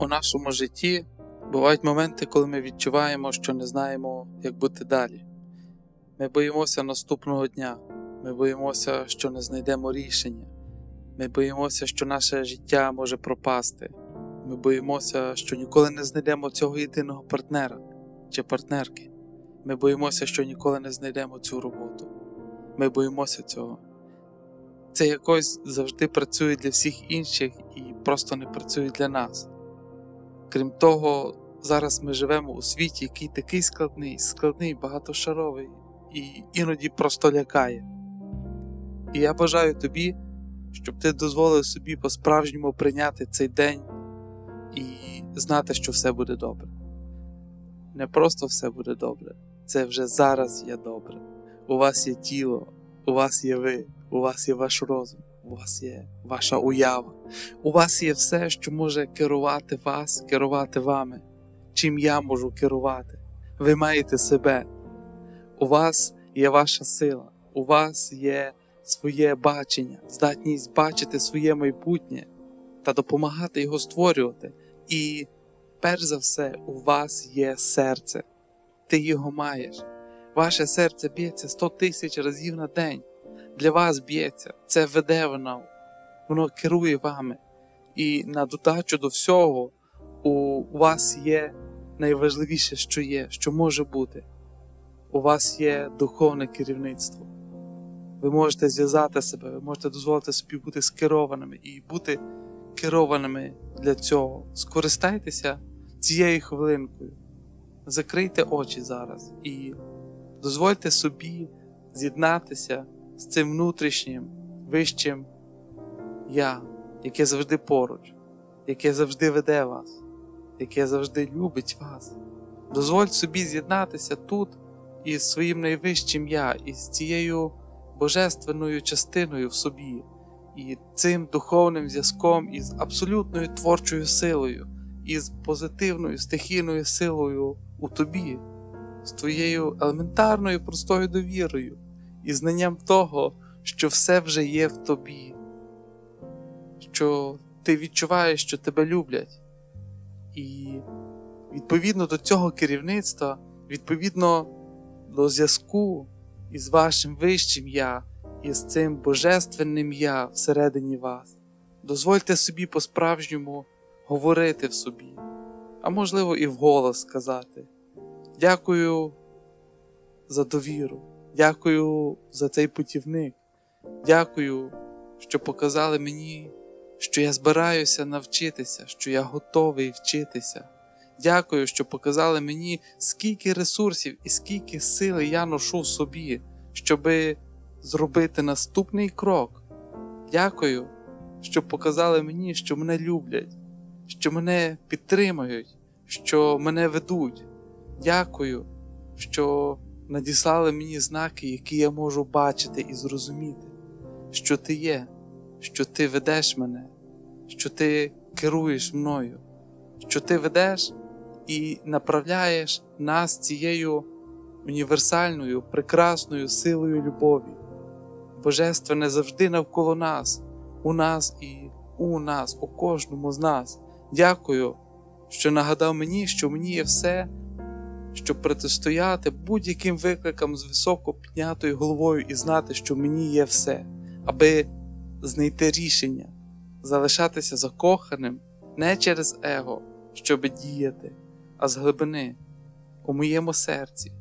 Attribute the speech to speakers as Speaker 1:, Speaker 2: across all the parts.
Speaker 1: У нашому житті бувають моменти, коли ми відчуваємо, що не знаємо, як бути далі. Ми боїмося наступного дня, ми боїмося, що не знайдемо рішення, ми боїмося, що наше життя може пропасти. Ми боїмося, що ніколи не знайдемо цього єдиного партнера чи партнерки. Ми боїмося, що ніколи не знайдемо цю роботу. Ми боїмося цього. Це якось завжди працює для всіх інших і просто не працює для нас. Крім того, зараз ми живемо у світі, який такий складний, складний, багатошаровий і іноді просто лякає. І я бажаю тобі, щоб ти дозволив собі по-справжньому прийняти цей день і знати, що все буде добре. Не просто все буде добре, це вже зараз є добре. У вас є тіло, у вас є ви, у вас є ваш розум, у вас є ваша уява, у вас є все, що може керувати вас, керувати вами, чим я можу керувати. Ви маєте себе. У вас є ваша сила, у вас є своє бачення, здатність бачити своє майбутнє та допомагати його створювати. І перш за все, у вас є серце. Ти його маєш. Ваше серце б'ється 100 тисяч разів на день. Для вас б'ється, це веде воно, воно керує вами. І на додачу до всього у вас є найважливіше, що є, що може бути. У вас є духовне керівництво. Ви можете зв'язати себе, ви можете дозволити собі бути скерованими і бути керованими для цього. Скористайтеся цією хвилинкою. Закрийте очі зараз і дозвольте собі з'єднатися з цим внутрішнім вищим я, яке завжди поруч, яке завжди веде вас, яке завжди любить вас. Дозвольте собі з'єднатися тут із своїм найвищим я, із цією божественною частиною в собі, і цим духовним зв'язком із абсолютною творчою силою, із позитивною стихійною силою у тобі, з твоєю елементарною простою довірою і знанням того, що все вже є в тобі, що ти відчуваєш, що тебе люблять. І відповідно до цього керівництва, відповідно до зв'язку із вашим вищим я, і з цим божественним я всередині вас, дозвольте собі по-справжньому говорити в собі, а можливо, і вголос сказати. Дякую за довіру, дякую за цей путівник, дякую, що показали мені, що я збираюся навчитися, що я готовий вчитися. Дякую, що показали мені, скільки ресурсів і скільки сили я ношу в собі, щоби зробити наступний крок. Дякую, що показали мені, що мене люблять, що мене підтримують, що мене ведуть. Дякую, що надіслали мені знаки, які я можу бачити і зрозуміти, що ти є, що ти ведеш мене, що ти керуєш мною, що ти ведеш і направляєш нас цією універсальною, прекрасною силою любові. Божественне завжди навколо нас, у нас і у нас, у кожному з нас. Дякую, що нагадав мені, що мені є все, щоб протистояти будь-яким викликам з високо піднятою головою і знати, що мені є все, аби знайти рішення, залишатися закоханим не через его, щоб діяти, а з глибини у моєму серці.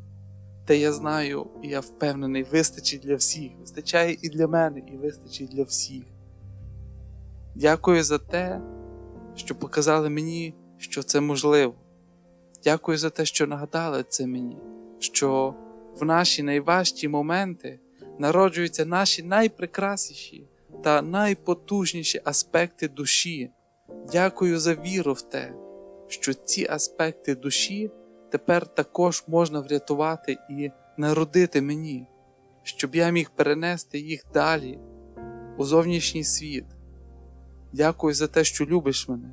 Speaker 1: Те я знаю, і я впевнений, вистачить для всіх, вистачає і для мене, і вистачить для всіх. Дякую за те, що показали мені, що це можливо. Дякую за те, що нагадали це мені, що в наші найважчі моменти народжуються наші найпрекрасніші та найпотужніші аспекти душі. Дякую за віру в те, що ці аспекти душі тепер також можна врятувати і народити мені, щоб я міг перенести їх далі у зовнішній світ. Дякую за те, що любиш мене.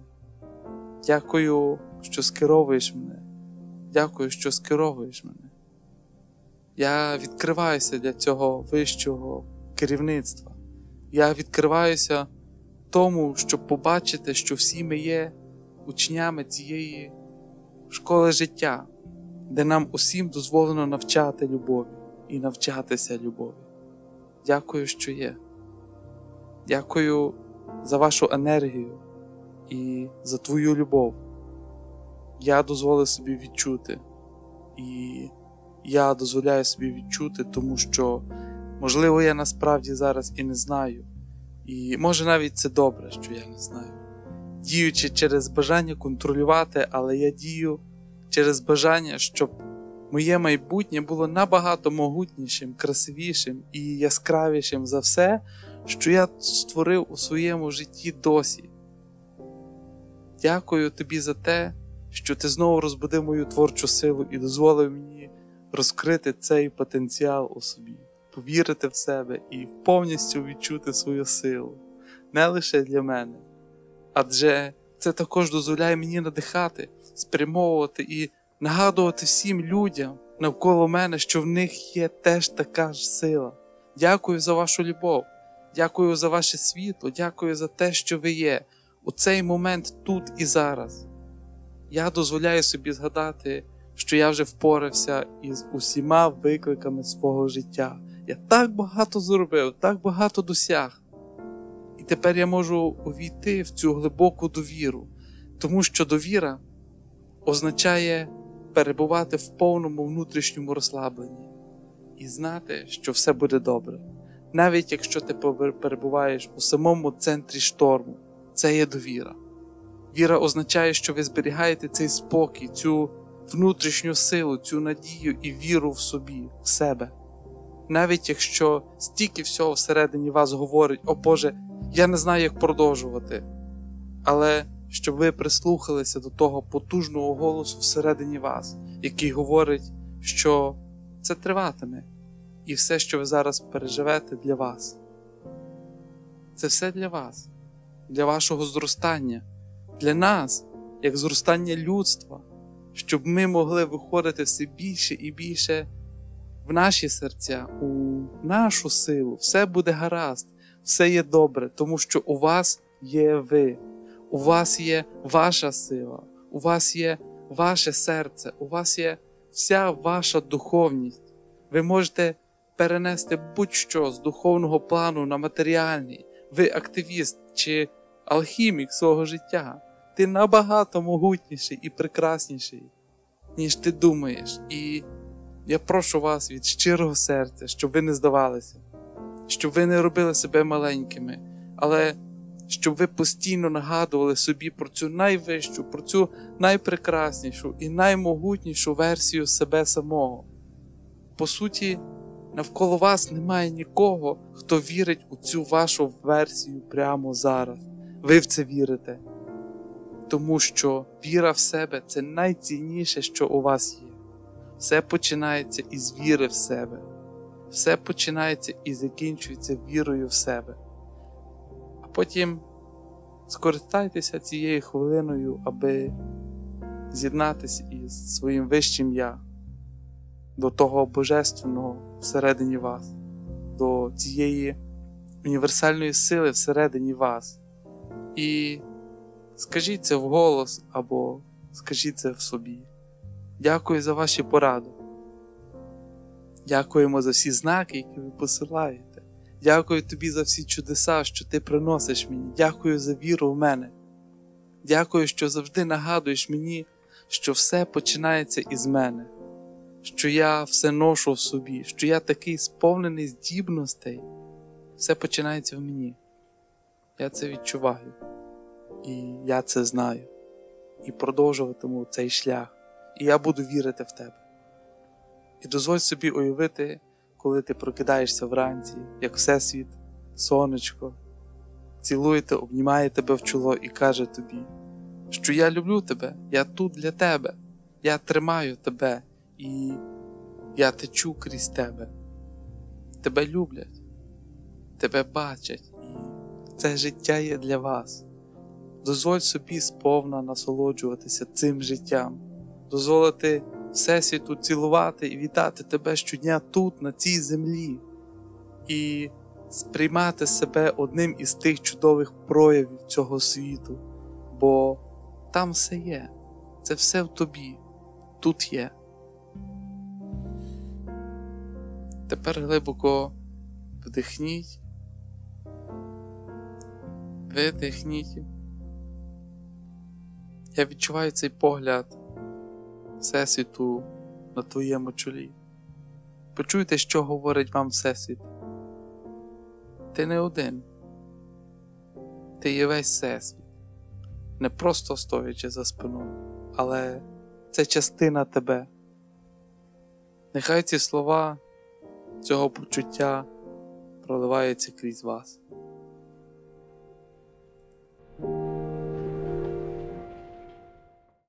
Speaker 1: Дякую, що скеровуєш мене. Дякую, що скеровуєш мене. Я відкриваюся для цього вищого керівництва. Я відкриваюся тому, щоб побачити, що всі ми є учнями цієї школи життя, де нам усім дозволено навчати любові і навчатися любові. Дякую, що є. Дякую за вашу енергію і за твою любов. Я дозволив собі відчути, і я дозволяю собі відчути, тому що, можливо, я насправді зараз і не знаю. І може навіть це добре, що я не знаю. Діючи через бажання контролювати, але я дію через бажання, щоб моє майбутнє було набагато могутнішим, красивішим і яскравішим за все, що я створив у своєму житті досі. Дякую тобі за те, що ти знову розбудив мою творчу силу і дозволив мені розкрити цей потенціал у собі, повірити в себе і повністю відчути свою силу, не лише для мене. Адже це також дозволяє мені надихати, спрямовувати і нагадувати всім людям навколо мене, що в них є теж така ж сила. Дякую за вашу любов, дякую за ваше світло, дякую за те, що ви є у цей момент тут і зараз. Я дозволяю собі згадати, що я вже впорався із усіма викликами свого життя. Я так багато зробив, так багато досяг. І тепер я можу увійти в цю глибоку довіру, тому що довіра означає перебувати в повному внутрішньому розслабленні і знати, що все буде добре. Навіть якщо ти перебуваєш у самому центрі шторму, це є довіра. Віра означає, що ви зберігаєте цей спокій, цю внутрішню силу, цю надію і віру в собі, в себе. Навіть якщо стільки всього всередині вас говорить, о Боже, я не знаю, як продовжувати. Але щоб ви прислухалися до того потужного голосу всередині вас, який говорить, що це триватиме, і все, що ви зараз переживете, для вас. Це все для вас, для вашого зростання, для нас, як зростання людства, щоб ми могли виходити все більше і більше в наші серця, у нашу силу. Все буде гаразд, все є добре, тому що у вас є ви, у вас є ваша сила, у вас є ваше серце, у вас є вся ваша духовність. Ви можете перенести будь-що з духовного плану на матеріальний. Ви активіст чи алхімік свого життя. Ти набагато могутніший і прекрасніший, ніж ти думаєш. І я прошу вас від щирого серця, щоб ви не здавалися, щоб ви не робили себе маленькими, але щоб ви постійно нагадували собі про цю найвищу, про цю найпрекраснішу і наймогутнішу версію себе самого. По суті, навколо вас немає нікого, хто вірить у цю вашу версію прямо зараз. Ви в це вірите. Тому що віра в себе це найцінніше, що у вас є. Все починається із віри в себе, все починається і закінчується вірою в себе. А потім скористайтеся цією хвилиною, аби з'єднатися із своїм вищим я, до того Божественного всередині вас, до цієї універсальної сили всередині вас. І скажіть це вголос або скажіть це в собі. Дякую за ваші поради. Дякуємо за всі знаки, які ви посилаєте. Дякую тобі за всі чудеса, що ти приносиш мені. Дякую за віру в мене. Дякую, що завжди нагадуєш мені, що все починається із мене, що я все ношу в собі, що я такий сповнений здібностей. Все починається в мені. Я це відчуваю. І я це знаю. І продовжуватиму цей шлях. І я буду вірити в тебе. І дозволь собі уявити, коли ти прокидаєшся вранці, як Всесвіт, сонечко, цілує те, обнімає тебе в чоло і каже тобі, що я люблю тебе, я тут для тебе, я тримаю тебе і я течу крізь тебе. Тебе люблять, тебе бачать, це життя є для вас. Дозволь собі сповна насолоджуватися цим життям, дозволити Всесвіту цілувати і вітати тебе щодня тут, на цій землі, і сприймати себе одним із тих чудових проявів цього світу, бо там все є. Це все в тобі. Тут є. Тепер глибоко вдихніть. Видихніть. Я відчуваю цей погляд Всесвіту на твоєму чолі. Почуйте, що говорить вам Всесвіт. Ти не один. Ти є весь Всесвіт. Не просто стоячи за спиною, але це частина тебе. Нехай ці слова цього почуття проливаються крізь вас.